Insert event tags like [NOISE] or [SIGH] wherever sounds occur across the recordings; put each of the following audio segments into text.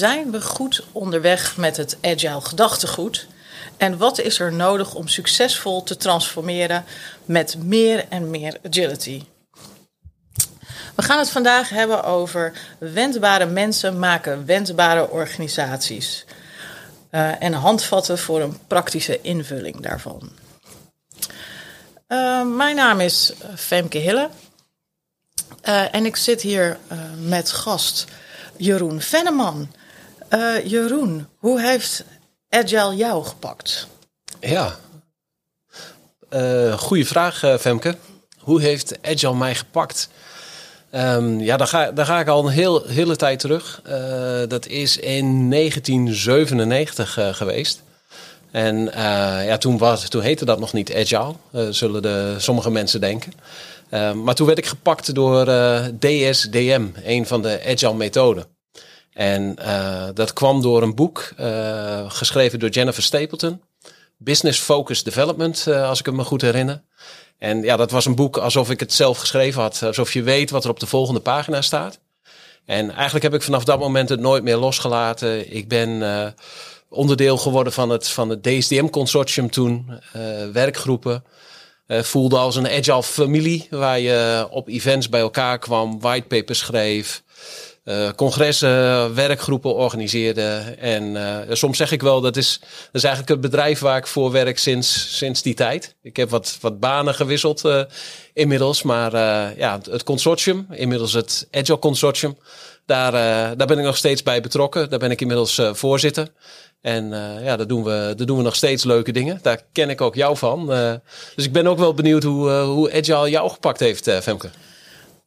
zijn we goed onderweg met het agile gedachtegoed? En wat is er nodig om succesvol te transformeren met meer en meer agility? We gaan het vandaag hebben over wendbare mensen maken wendbare organisaties. Uh, en handvatten voor een praktische invulling daarvan. Uh, mijn naam is Femke Hille. Uh, en ik zit hier met gast Jeroen Venneman. Jeroen, hoe heeft Agile jou gepakt? Ja, goede vraag Femke. Hoe heeft Agile mij gepakt? Um, ja, daar ga, daar ga ik al een heel, hele tijd terug. Uh, dat is in 1997 uh, geweest. En uh, ja, toen, was, toen heette dat nog niet Agile, zullen de, sommige mensen denken. Ehm, maar toen werd ik gepakt door DSDM, een van de Agile methoden. En dat kwam door een boek geschreven door Jennifer Stapleton. Business Focused Development, als ik het me goed herinner. En ja, dat was een boek alsof ik het zelf geschreven had. Alsof je weet wat er op de volgende pagina staat. En eigenlijk heb ik vanaf dat moment het nooit meer losgelaten. Ik ben uh, onderdeel geworden van het, van het DSDM-consortium toen. Uh, werkgroepen. Uh, voelde als een agile familie waar je op events bij elkaar kwam, whitepapers schreef uh, congressen, werkgroepen organiseerde. En uh, soms zeg ik wel, dat is, dat is eigenlijk het bedrijf waar ik voor werk sinds, sinds die tijd. Ik heb wat, wat banen gewisseld uh, inmiddels. Maar ja, het consortium, inmiddels het Agile Consortium, daar, daar ben ik nog steeds bij betrokken. Daar ben ik inmiddels voorzitter. En ja, daar doen, we, daar doen we nog steeds leuke dingen. Daar ken ik ook jou van. dus ik ben ook wel benieuwd hoe, hoe Agile jou gepakt heeft, Femke.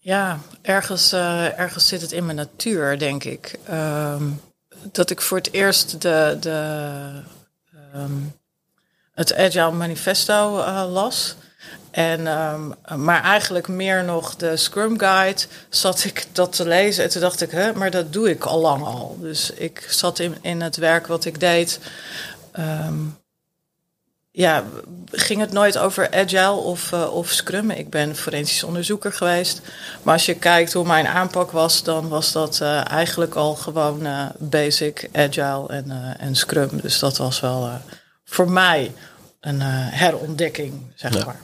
Ja, ergens, uh, ergens zit het in mijn natuur, denk ik. Um, dat ik voor het eerst de, de, um, het Agile Manifesto uh, las. En, um, maar eigenlijk meer nog de Scrum Guide zat ik dat te lezen. En toen dacht ik, hè, maar dat doe ik al lang al. Dus ik zat in, in het werk wat ik deed. Ja, ging het nooit over agile of, uh, of scrum. Ik ben forensisch onderzoeker geweest. Maar als je kijkt hoe mijn aanpak was, dan was dat uh, eigenlijk al gewoon uh, basic, agile en, en scrum. Dus dat was wel voor mij een herontdekking, zeg ja. maar.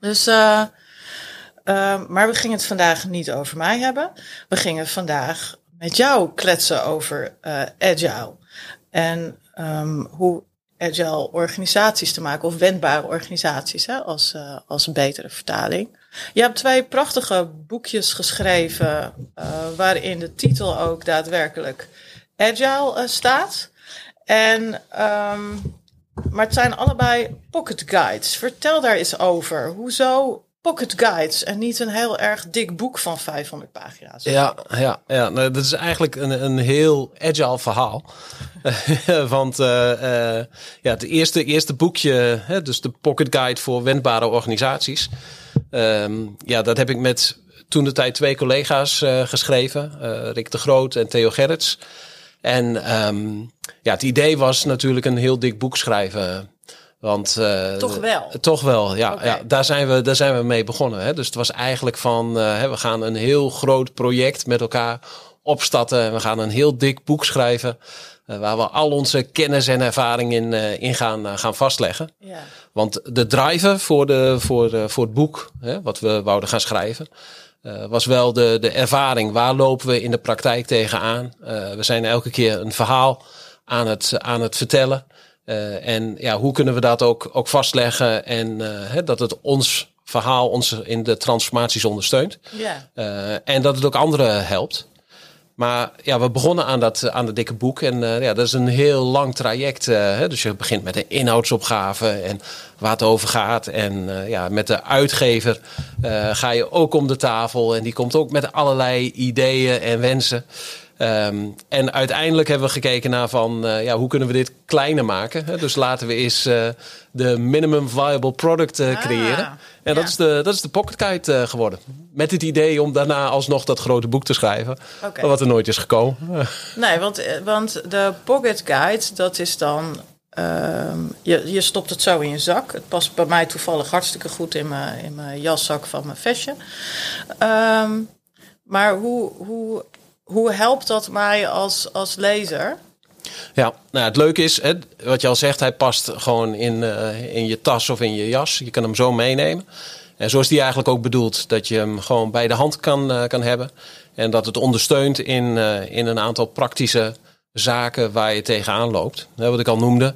Dus, maar we gingen het vandaag niet over mij hebben. We gingen vandaag met jou kletsen over agile. En um, hoe agile organisaties te maken, of wendbare organisaties, hè, als, uh, als een betere vertaling. Je hebt twee prachtige boekjes geschreven, uh, waarin de titel ook daadwerkelijk agile uh, staat. En, um, maar het zijn allebei pocket guides. Vertel daar eens over. Hoezo pocket guides en niet een heel erg dik boek van 500 pagina's. Ja, ja, ja nou, dat is eigenlijk een, een heel agile verhaal. [LAUGHS] Want uh, uh, ja, het eerste, eerste boekje, hè, dus de pocket guide voor wendbare organisaties. Um, ja, dat heb ik met toen de tijd twee collega's uh, geschreven. Rick de Groot en Theo Gerrits. En um, ja, het idee was natuurlijk een heel dik boek schrijven. Want, uh, toch wel. Toch wel, ja. Okay. ja daar, zijn we, daar zijn we mee begonnen. Hè. Dus het was eigenlijk van, uh, we gaan een heel groot project met elkaar opstarten. En we gaan een heel dik boek schrijven. Uh, waar we al onze kennis en ervaring in, in gaan, gaan vastleggen. Ja. Want de driver voor, de, voor, voor het boek, hè, wat we wouden gaan schrijven, was wel de, de ervaring. Waar lopen we in de praktijk tegenaan? we zijn elke keer een verhaal aan het, aan het vertellen. Uh, en ja, hoe kunnen we dat ook, ook vastleggen en uh, hè, dat het ons verhaal ons in de transformaties ondersteunt. Ja. Uh, en dat het ook anderen helpt. Maar ja, we begonnen aan dat, aan dat dikke boek. En ja, dat is een heel lang traject. Hè? Dus je begint met een inhoudsopgave en waar het over gaat. En ja, met de uitgever ga je ook om de tafel. En die komt ook met allerlei ideeën en wensen. Um, en uiteindelijk hebben we gekeken naar van uh, ja, hoe kunnen we dit kleiner maken. Hè? Dus laten we eens uh, de minimum viable product uh, creëren. Ah, en ja. dat, is de, dat is de Pocket Guide geworden. Met het idee om daarna alsnog dat grote boek te schrijven. Okay. Wat er nooit is gekomen. [LAUGHS] nee, want, want de Pocket Guide, dat is dan Um, je, je stopt het zo in je zak. Het past bij mij toevallig hartstikke goed in mijn, in mijn jaszak van mijn vestje. Um, maar hoe, hoe hoe helpt dat mij als, als lezer? Ja, nou, het leuke is, hè, wat je al zegt, hij past gewoon in, uh, in je tas of in je jas. Je kan hem zo meenemen. En zo is die eigenlijk ook bedoeld, dat je hem gewoon bij de hand kan, uh, kan hebben. En dat het ondersteunt in, uh, in een aantal praktische zaken waar je tegenaan loopt. Hè, wat ik al noemde.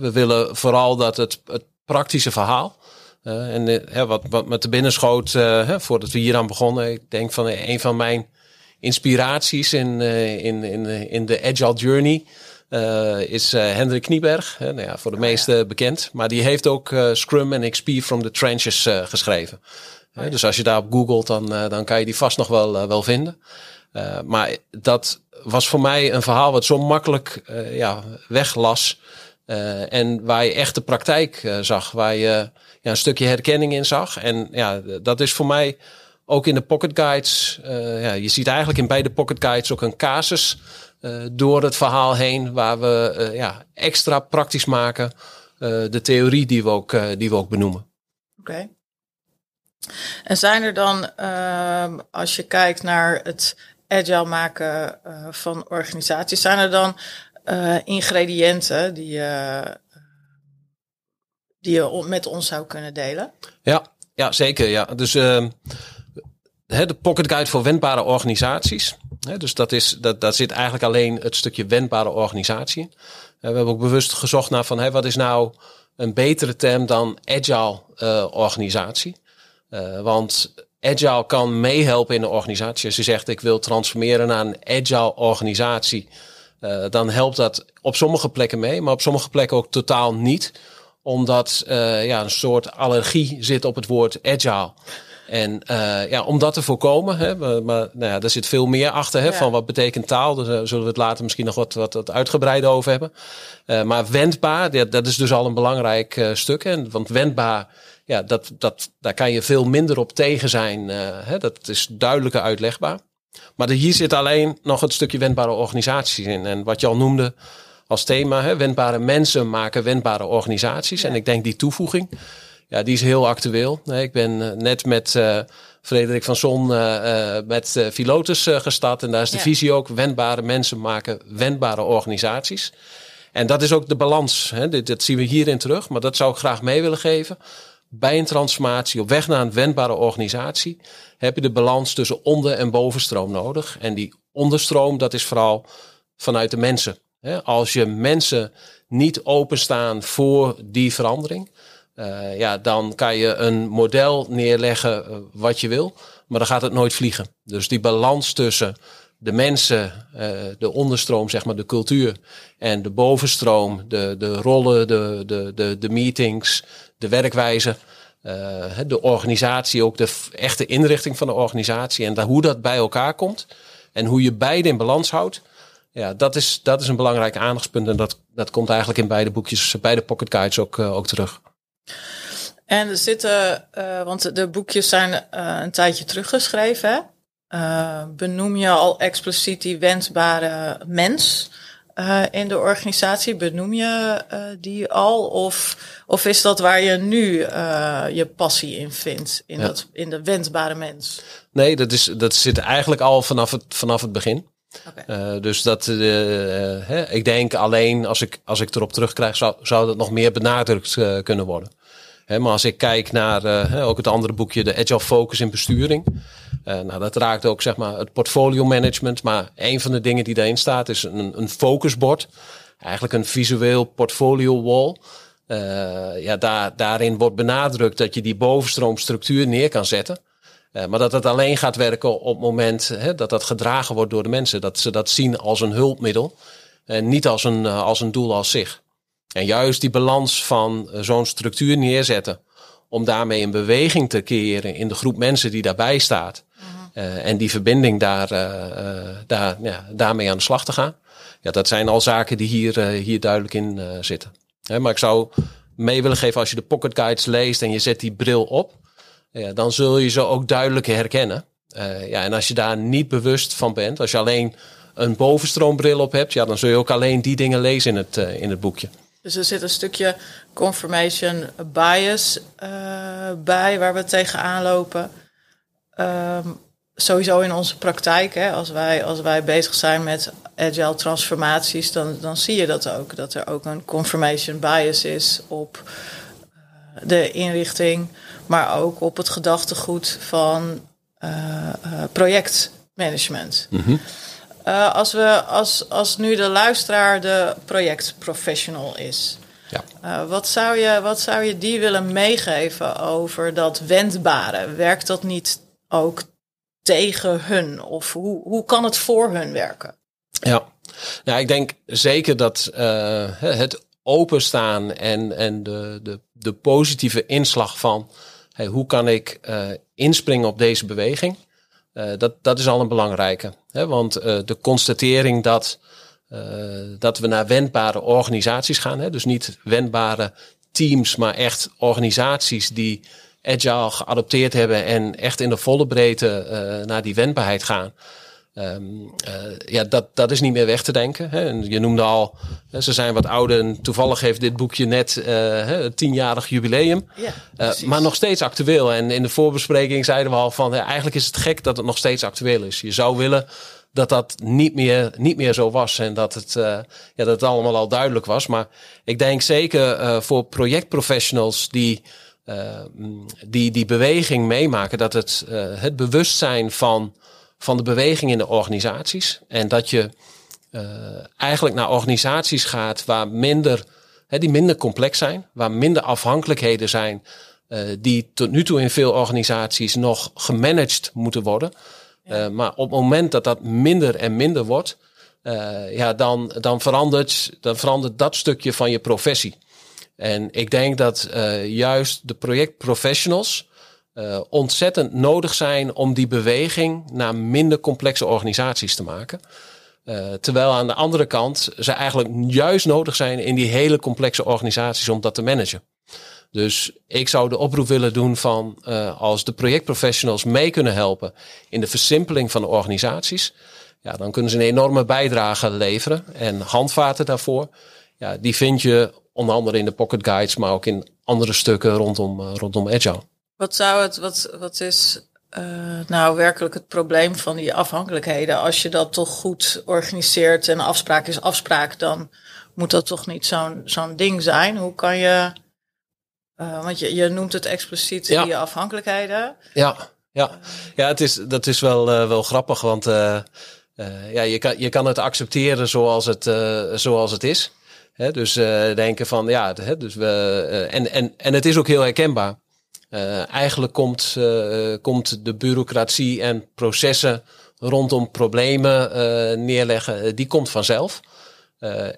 we willen vooral dat het, het praktische verhaal. en wat, wat me te binnen schoot voordat we hier aan begonnen. Ik denk van een van mijn inspiraties in, uh, in, in, in de Agile Journey uh, is uh, Hendrik Knieberg. nou ja, voor de oh, meesten ja. bekend. Maar die heeft ook Scrum en XP from the Trenches geschreven. Oh, ja. Dus als je daarop googelt, dan, dan kan je die vast nog wel, wel vinden. maar dat was voor mij een verhaal wat zo makkelijk ja, weglas. en waar je echt de praktijk zag. Waar je ja, een stukje herkenning in zag. En ja, dat is voor mij ook in de pocket guides. Uh, ja, je ziet eigenlijk in beide pocket guides ook een casus uh, door het verhaal heen. Waar we uh, ja, extra praktisch maken de theorie die we ook, die we ook benoemen. Oké. Okay. En zijn er dan, ehm, als je kijkt naar het agile maken van organisaties, zijn er dan ingrediënten die, die je met ons zou kunnen delen? Ja, ja zeker. Ja. Dus de Pocket Guide voor wendbare organisaties. dus dat is, dat, dat zit eigenlijk alleen het stukje wendbare organisatie in. We hebben ook bewust gezocht naar van wat is nou een betere term dan agile uh, organisatie. Uh, want agile kan meehelpen in een organisatie. Als je zegt ik wil transformeren naar een agile organisatie, dan helpt dat op sommige plekken mee, maar op sommige plekken ook totaal niet. Omdat ja, een soort allergie zit op het woord agile. En uh, ja, om dat te voorkomen, hè, maar, maar nou ja, daar zit veel meer achter hè, ja. van wat betekent taal. Daar dus, zullen we het later misschien nog wat, wat, wat uitgebreider over hebben. Uh, maar wendbaar, ja, dat is dus al een belangrijk stuk. Hè, want wendbaar, ja, dat, dat, daar kan je veel minder op tegen zijn. Hè, dat is duidelijker uitlegbaar. Maar de, hier zit alleen nog het stukje wendbare organisaties in. En wat je al noemde als thema, hè, wendbare mensen maken wendbare organisaties. Ja. En ik denk die toevoeging ja, die is heel actueel. Nee, ik ben eh, net met uh, Frederik van Son uh, met Filotus gestart. En daar is de ja. visie ook wendbare mensen maken wendbare organisaties. En dat is ook de balans. Hè. Dit, dat zien we hierin terug. Maar dat zou ik graag mee willen geven. Bij een transformatie op weg naar een wendbare organisatie heb je de balans tussen onder- en bovenstroom nodig. En die onderstroom, dat is vooral vanuit de mensen. Als je mensen niet openstaan voor die verandering, uh, ja, dan kan je een model neerleggen uh, wat je wil, maar dan gaat het nooit vliegen. Dus die balans tussen de mensen, uh, de onderstroom, zeg maar, de cultuur, en de bovenstroom, de, de rollen, de, de, de, de meetings, de werkwijze, de organisatie, ook de echte inrichting van de organisatie en hoe dat bij elkaar komt en hoe je beide in balans houdt. Ja, dat is, dat is een belangrijk aandachtspunt en dat, dat komt eigenlijk in beide boekjes, beide pocket guides ook, ook terug. En er zitten, uh, want de boekjes zijn uh, een tijdje teruggeschreven. Uh, benoem je al expliciet die wensbare mens in de organisatie? Benoem je die al? Of, of is dat waar je nu je passie in vindt? In, ja. dat, in de wensbare mens? Nee, dat, is, dat zit eigenlijk al vanaf het, vanaf het begin. Uh, dus dat, uh, hè, ik denk alleen als ik, als ik erop terugkrijg, zou, zou dat nog meer benadrukt kunnen worden. Hè, maar als ik kijk naar ook het andere boekje, de Agile Focus in besturing. nou, dat raakt ook zeg maar het portfolio management. Maar een van de dingen die daarin staat is een, een focusbord. Eigenlijk een visueel portfolio wall. ja, daar, daarin wordt benadrukt dat je die bovenstroomstructuur neer kan zetten. Uh, maar dat het alleen gaat werken op het moment hè, dat dat gedragen wordt door de mensen. Dat ze dat zien als een hulpmiddel en niet als een, uh, als een doel als zich. En juist die balans van uh, zo'n structuur neerzetten. Om daarmee een beweging te keren in de groep mensen die daarbij staat. -huh. en die verbinding daar, daar, ja, daarmee aan de slag te gaan. Ja, dat zijn al zaken die hier, hier duidelijk in zitten. Hè, maar ik zou mee willen geven als je de pocket guides leest en je zet die bril op ja, dan zul je ze ook duidelijk herkennen. Uh, ja, en als je daar niet bewust van bent, als je alleen een bovenstroombril op hebt, ja, dan zul je ook alleen die dingen lezen in het, uh, in het boekje. Dus er zit een stukje confirmation bias uh, bij waar we tegenaan lopen. Um, sowieso in onze praktijk, hè, als, wij, als wij bezig zijn met agile transformaties, dan, dan zie je dat ook. Dat er ook een confirmation bias is op de inrichting, maar ook op het gedachtegoed van uh, uh, projectmanagement. Mhm. Uh, als, we, als, als nu de luisteraar de projectprofessional is, Ja. uh, wat, zou je, wat zou je die willen meegeven over dat wendbare? Werkt dat niet ook tegen hun? Of hoe, hoe kan het voor hun werken? Ja, nou, ik denk zeker dat uh, het openstaan en, en de, de, de positieve inslag van hoe kan ik uh, inspringen op deze beweging, uh, dat, dat is al een belangrijke. Hè? Want de constatering dat, dat we naar wendbare organisaties gaan, hè? dus niet wendbare teams, maar echt organisaties die agile geadopteerd hebben en echt in de volle breedte naar die wendbaarheid gaan. Um, uh, ja, dat, dat is niet meer weg te denken. Hè. En je noemde al, hè, ze zijn wat ouder en toevallig heeft dit boekje net uh, het tienjarig jubileum. Ja, uh, maar nog steeds actueel. En in de voorbespreking zeiden we al van, ja, eigenlijk is het gek dat het nog steeds actueel is. Je zou willen dat dat niet meer, niet meer zo was en dat het, ja, dat het allemaal al duidelijk was. Maar ik denk zeker voor projectprofessionals die, die die beweging meemaken, dat het, het bewustzijn van van de beweging in de organisaties. En dat je uh, eigenlijk naar organisaties gaat waar minder, hè, die minder complex zijn, waar minder afhankelijkheden zijn, uh, die tot nu toe in veel organisaties nog gemanaged moeten worden. Ja. Uh, maar op het moment dat dat minder en minder wordt, ja, dan, dan, verandert, dan verandert dat stukje van je professie. En ik denk dat juist de projectprofessionals uh, ontzettend nodig zijn om die beweging naar minder complexe organisaties te maken. Uh, terwijl aan de andere kant ze eigenlijk juist nodig zijn in die hele complexe organisaties om dat te managen. Dus ik zou de oproep willen doen van uh, als de projectprofessionals mee kunnen helpen in de versimpeling van de organisaties, ja, dan kunnen ze een enorme bijdrage leveren. En handvaten daarvoor, ja, die vind je onder andere in de pocket guides, maar ook in andere stukken rondom, rondom Agile. Wat zou het, wat, wat is uh, nou werkelijk het probleem van die afhankelijkheden? Als je dat toch goed organiseert en afspraak is afspraak, dan moet dat toch niet zo'n zo'n ding zijn? Hoe kan je, uh, want je, je noemt het expliciet ja. die afhankelijkheden. Ja, ja. ja het is, dat is wel, uh, wel grappig, want ja, je, kan, je kan het accepteren zoals het, zoals het is. He, dus denken van ja, dus we, en, en, en het is ook heel herkenbaar. Uh, eigenlijk komt, uh, komt de bureaucratie en processen rondom problemen uh, neerleggen, die komt vanzelf.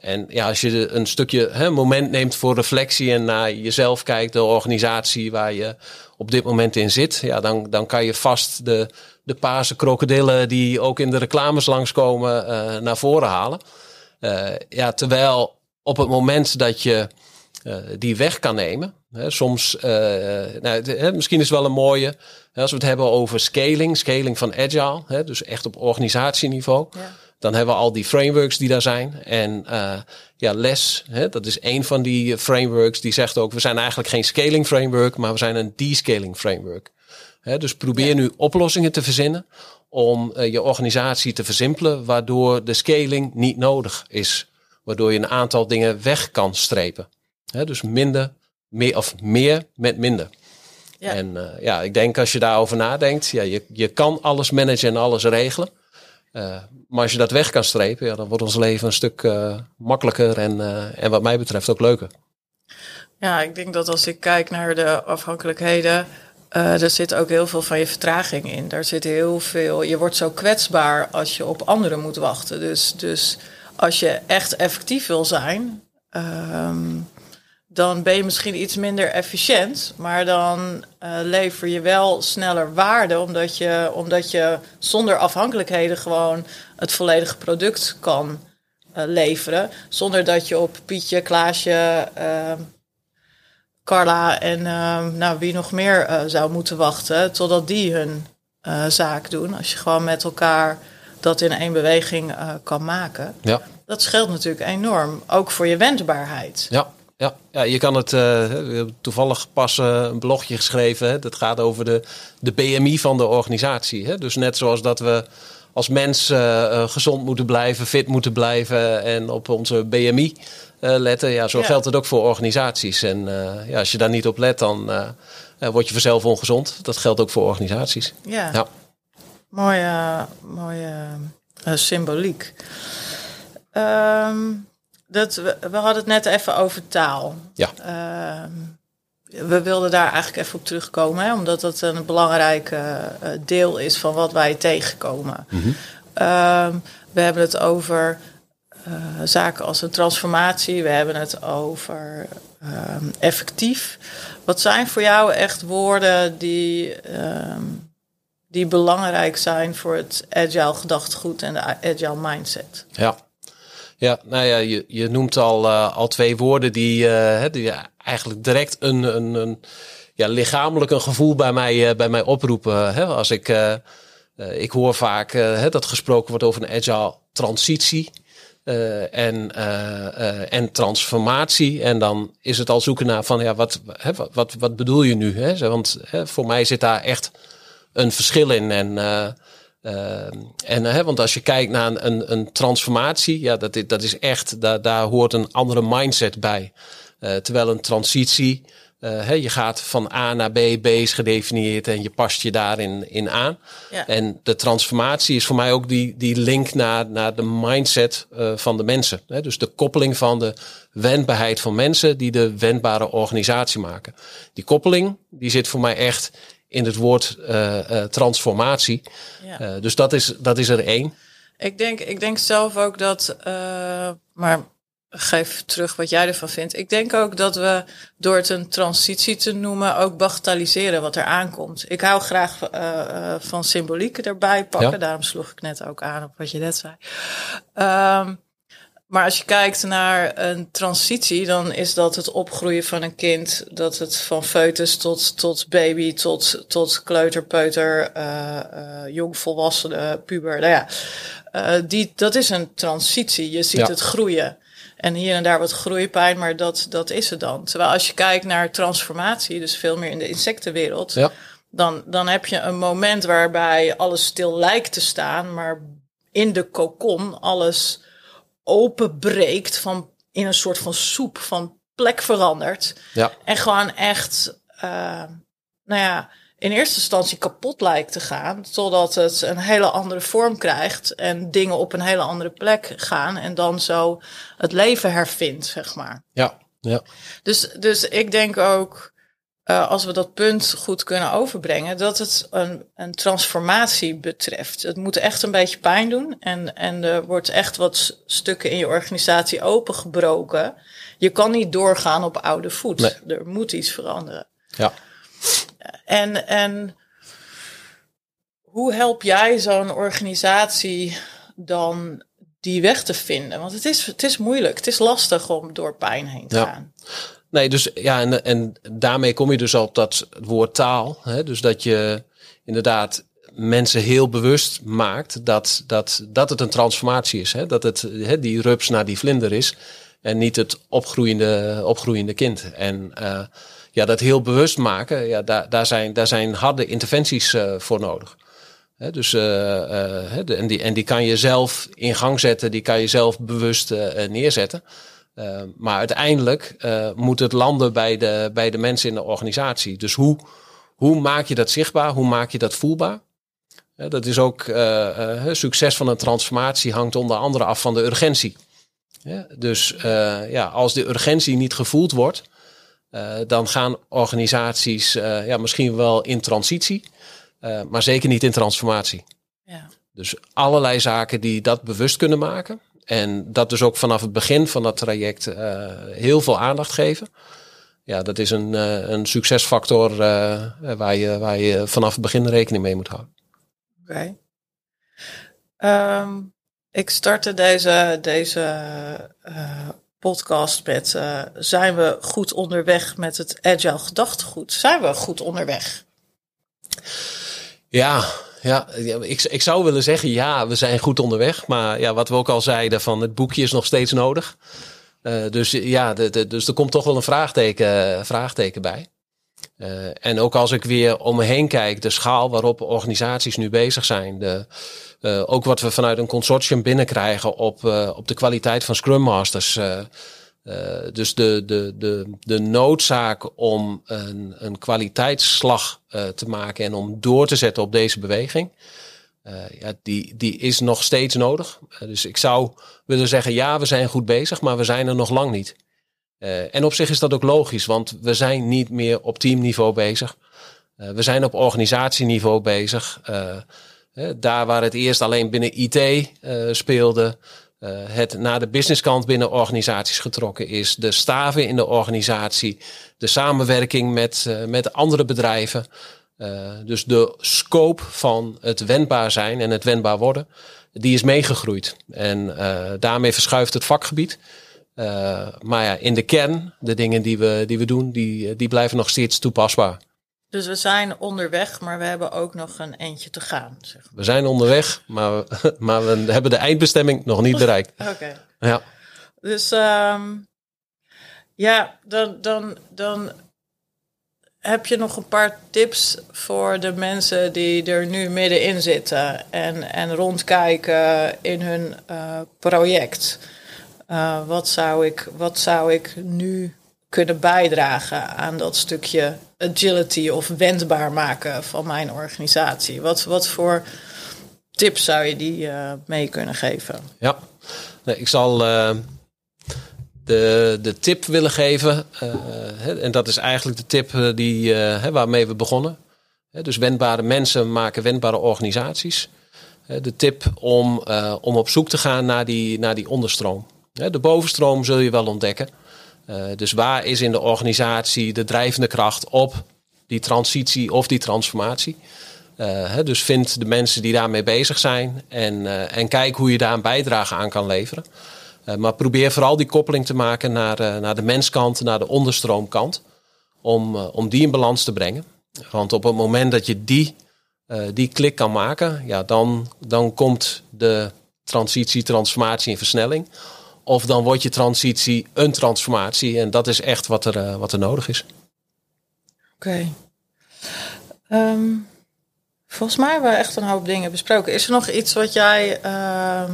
en ja, als je een stukje hè, moment neemt voor reflectie en naar jezelf kijkt, de organisatie waar je op dit moment in zit, ja, dan, dan kan je vast de, de paarse krokodillen die ook in de reclames langskomen naar voren halen. ja, terwijl op het moment dat je uh, die weg kan nemen. He, soms, uh, nou, misschien is het wel een mooie, als we het hebben over scaling, scaling van agile, he, dus echt op organisatieniveau. Ja. Dan hebben we al die frameworks die daar zijn. En uh, ja, LES, dat is een van die frameworks die zegt ook, we zijn eigenlijk geen scaling framework, maar we zijn een descaling framework. dus probeer ja. nu oplossingen te verzinnen om je organisatie te versimpelen, waardoor de scaling niet nodig is. Waardoor je een aantal dingen weg kan strepen. He, dus minder, meer of meer met minder. Ja. En uh, ja, ik denk als je daarover nadenkt, ja, je, je kan alles managen en alles regelen. Uh, maar als je dat weg kan strepen, ja, dan wordt ons leven een stuk uh, makkelijker en, en wat mij betreft ook leuker. Ja, ik denk dat als ik kijk naar de afhankelijkheden, er zit ook heel veel van je vertraging in. Daar zit heel veel. Je wordt zo kwetsbaar als je op anderen moet wachten. Dus, dus als je echt effectief wil zijn, um, dan ben je misschien iets minder efficiënt, maar dan uh, lever je wel sneller waarde, omdat je, omdat je zonder afhankelijkheden gewoon het volledige product kan uh, leveren, zonder dat je op Pietje, Klaasje, uh, Carla en nou, wie nog meer zou moeten wachten, totdat die hun zaak doen. Als je gewoon met elkaar dat in één beweging kan maken. Ja. Dat scheelt natuurlijk enorm, ook voor je wendbaarheid. Ja. Ja, ja, je kan het uh, toevallig pas uh, een blogje geschreven. Hè? Dat gaat over de, de BMI van de organisatie. Hè? Dus net zoals dat we als mens uh, gezond moeten blijven, fit moeten blijven en op onze BMI letten. Ja, zo geldt het ook voor organisaties. En ja, als je daar niet op let, dan word je vanzelf ongezond. Dat geldt ook voor organisaties. Ja, ja. mooie, mooie symboliek. Um, dat, we, we, hadden het net even over taal. Ja. Uh, we wilden daar eigenlijk even op terugkomen, hè, omdat dat een belangrijk uh, deel is van wat wij tegenkomen. Mm -hmm. uh, we hebben het over uh, zaken als een transformatie, we hebben het over ehm, effectief. Wat zijn voor jou echt woorden die, ehm, die belangrijk zijn voor het agile gedachtegoed en de agile mindset? Ja. Ja, nou ja, je, je noemt al, uh, al twee woorden die, uh, die eigenlijk direct een, een, een ja, lichamelijk een gevoel bij mij, uh, bij mij oproepen. Hè? Als ik, ik hoor vaak dat gesproken wordt over een agile transitie. en, en transformatie. En dan is het al zoeken naar van ja, wat, wat, wat, bedoel je nu? Hè? Want voor mij zit daar echt een verschil in. En uh, en, hè, want als je kijkt naar een, een, een transformatie, ja, dat, is, dat is echt, daar, daar hoort een andere mindset bij. Uh, terwijl een transitie, uh, hè, je gaat van A naar B, B is gedefinieerd en je past je daarin in aan. Ja. En de transformatie is voor mij ook die, die link naar, naar de mindset van de mensen. Hè? Dus de koppeling van de wendbaarheid van mensen die de wendbare organisatie maken. Die koppeling, die zit voor mij echt in het woord uh, uh, transformatie. Ja. Uh, dus dat is, dat is er één. Ik denk, ik denk zelf ook dat, maar geef terug wat jij ervan vindt. Ik denk ook dat we door het een transitie te noemen ook bagatelliseren wat er aankomt. Ik hou graag van symboliek erbij pakken. Ja. Daarom sloeg ik net ook aan op wat je net zei. Um, maar als je kijkt naar een transitie, dan is dat het opgroeien van een kind. Dat het van foetus tot, tot baby, tot, tot kleuter, peuter, uh, uh, jongvolwassene, puber. Nou ja, uh, die, dat is een transitie. Je ziet ja. het groeien. En hier en daar wat groeipijn, maar dat, dat is het dan. Terwijl als je kijkt naar transformatie, dus veel meer in de insectenwereld, ja. dan, dan heb je een moment waarbij alles stil lijkt te staan, maar in de kokon alles openbreekt van in een soort van soep van plek verandert. Ja. En gewoon echt, uh, nou ja, in eerste instantie kapot lijkt te gaan, totdat het een hele andere vorm krijgt en dingen op een hele andere plek gaan en dan zo het leven hervindt, zeg maar. Ja, ja. Dus, dus ik denk ook, uh, als we dat punt goed kunnen overbrengen, dat het een, een transformatie betreft. Het moet echt een beetje pijn doen en, en er wordt echt wat stukken in je organisatie opengebroken. Je kan niet doorgaan op oude voet. Nee. Er moet iets veranderen. Ja. En, en hoe help jij zo'n organisatie dan die weg te vinden? Want het is, het is moeilijk, het is lastig om door pijn heen te ja. gaan. Nee, dus ja, en, en daarmee kom je dus op dat woord taal. Hè? Dus dat je inderdaad mensen heel bewust maakt dat, dat, dat het een transformatie is. Hè? Dat het hè, die rups naar die vlinder is en niet het opgroeiende, opgroeiende kind. En uh, ja, dat heel bewust maken, ja, daar, daar, zijn, daar zijn harde interventies uh, voor nodig. Dus, de, en, die, en die kan je zelf in gang zetten, die kan je zelf bewust neerzetten. Uh, maar uiteindelijk uh, moet het landen bij de, bij de mensen in de organisatie. Dus hoe, hoe maak je dat zichtbaar? Hoe maak je dat voelbaar? Dat is ook uh, succes van een transformatie hangt onder andere af van de urgentie. Ja, dus ja, als de urgentie niet gevoeld wordt, dan gaan organisaties ja, misschien wel in transitie, maar zeker niet in transformatie. Ja. Dus allerlei zaken die dat bewust kunnen maken. En dat dus ook vanaf het begin van dat traject uh, heel veel aandacht geven. Ja, dat is een, uh, een succesfactor uh, waar, je, waar je vanaf het begin rekening mee moet houden. Oké. Okay. Um, ik startte deze, deze podcast met: zijn we goed onderweg met het agile gedachtegoed? Zijn we goed onderweg? Ja, ja, ik, ik zou willen zeggen, ja, we zijn goed onderweg. Maar ja, wat we ook al zeiden, van het boekje is nog steeds nodig. dus ja, de, dus er komt toch wel een vraagteken, vraagteken bij. en ook als ik weer om me heen kijk, de schaal waarop organisaties nu bezig zijn, de, ook wat we vanuit een consortium binnenkrijgen op, op de kwaliteit van Scrum Masters. Uh, dus de, de, de, de noodzaak om een, een kwaliteitsslag uh, te maken en om door te zetten op deze beweging, uh, ja, die, die is nog steeds nodig. dus ik zou willen zeggen, ja, we zijn goed bezig, maar we zijn er nog lang niet. en op zich is dat ook logisch, want we zijn niet meer op teamniveau bezig. we zijn op organisatieniveau bezig. daar waar het eerst alleen binnen IT speelde, uh, het naar de businesskant binnen organisaties getrokken is. De staven in de organisatie. De samenwerking met, uh, met andere bedrijven. Uh, dus de scope van het wendbaar zijn en het wendbaar worden, die is meegegroeid. En daarmee verschuift het vakgebied. maar ja, in de kern, de dingen die we, die we doen, die, die blijven nog steeds toepasbaar. Dus we zijn onderweg, maar we hebben ook nog een eentje te gaan. Zeg We zijn onderweg, maar, [LAUGHS] maar we hebben de eindbestemming nog niet bereikt. [LAUGHS] Oké. Ja. Dus um, ja, dan, dan, dan heb je nog een paar tips voor de mensen die er nu middenin zitten en, en rondkijken in hun uh, project. Uh, wat, zou ik, wat zou ik nu kunnen bijdragen aan dat stukje agility of wendbaar maken van mijn organisatie? Wat, wat voor tips zou je die uh, mee kunnen geven? Ja, nee, ik zal uh, de, de tip willen geven. Uh, en dat is eigenlijk de tip die, waarmee we begonnen. dus wendbare mensen maken wendbare organisaties. de tip om, om op zoek te gaan naar die, naar die onderstroom. de bovenstroom zul je wel ontdekken. Uh, dus waar is in de organisatie de drijvende kracht op die transitie of die transformatie? Hè, dus vind de mensen die daarmee bezig zijn en, uh, en kijk hoe je daar een bijdrage aan kan leveren. maar probeer vooral die koppeling te maken naar, naar de menskant, naar de onderstroomkant. Om, om die in balans te brengen. Want op het moment dat je die, die klik kan maken, ja, dan, dan komt de transitie, transformatie in versnelling. Of dan wordt je transitie een transformatie. En dat is echt wat er, uh, wat er nodig is. Oké. Okay. Um, volgens mij hebben we echt een hoop dingen besproken. Is er nog iets wat jij uh,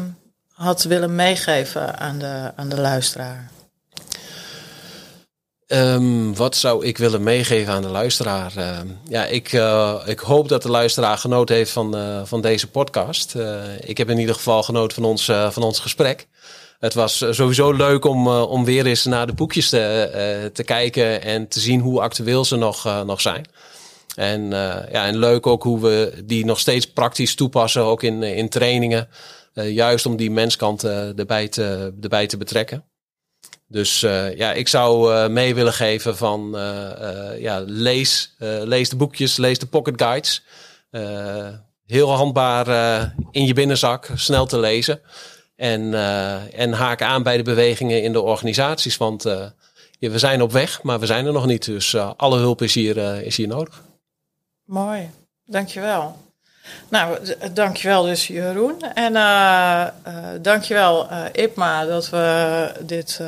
had willen meegeven aan de, aan de luisteraar? Um, wat zou ik willen meegeven aan de luisteraar? Uh, ja, ik, uh, ik hoop dat de luisteraar genoten heeft van, uh, van deze podcast. ik heb in ieder geval genoten van ons, van ons gesprek het was eh, sowieso leuk om, uh, om weer eens naar de boekjes te, uh, te kijken en te zien hoe actueel ze nog, nog zijn. En, ja, en leuk ook hoe we die nog steeds praktisch toepassen, ook in, in trainingen. juist om die menskant erbij, te, erbij te betrekken. Dus ja, ik zou mee willen geven van ja, lees, lees de boekjes, lees de pocket guides. heel handbaar in je binnenzak, snel te lezen. En, uh, en haken aan bij de bewegingen in de organisaties. Want uh, ja, we zijn op weg, maar we zijn er nog niet. Dus uh, alle hulp is hier, is hier nodig. Mooi, dankjewel. Nou, dankjewel dus Jeroen. En dankjewel Ipma dat we dit,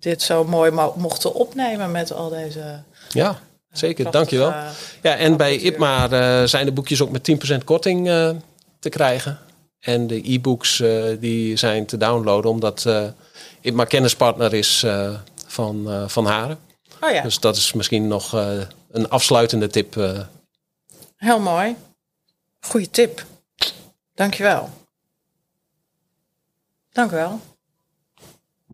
dit zo mooi mochten opnemen met al deze... Ja, zeker. Dankjewel. ja, en bij Ipma zijn de boekjes ook met 10% korting te krijgen. En de e-books uh, die zijn te downloaden omdat uh, ik maar kennispartner is uh, van, van Haren. Oh ja. Dus dat is misschien nog een afsluitende tip. Heel mooi. Goeie tip. Dankjewel. Dank u wel.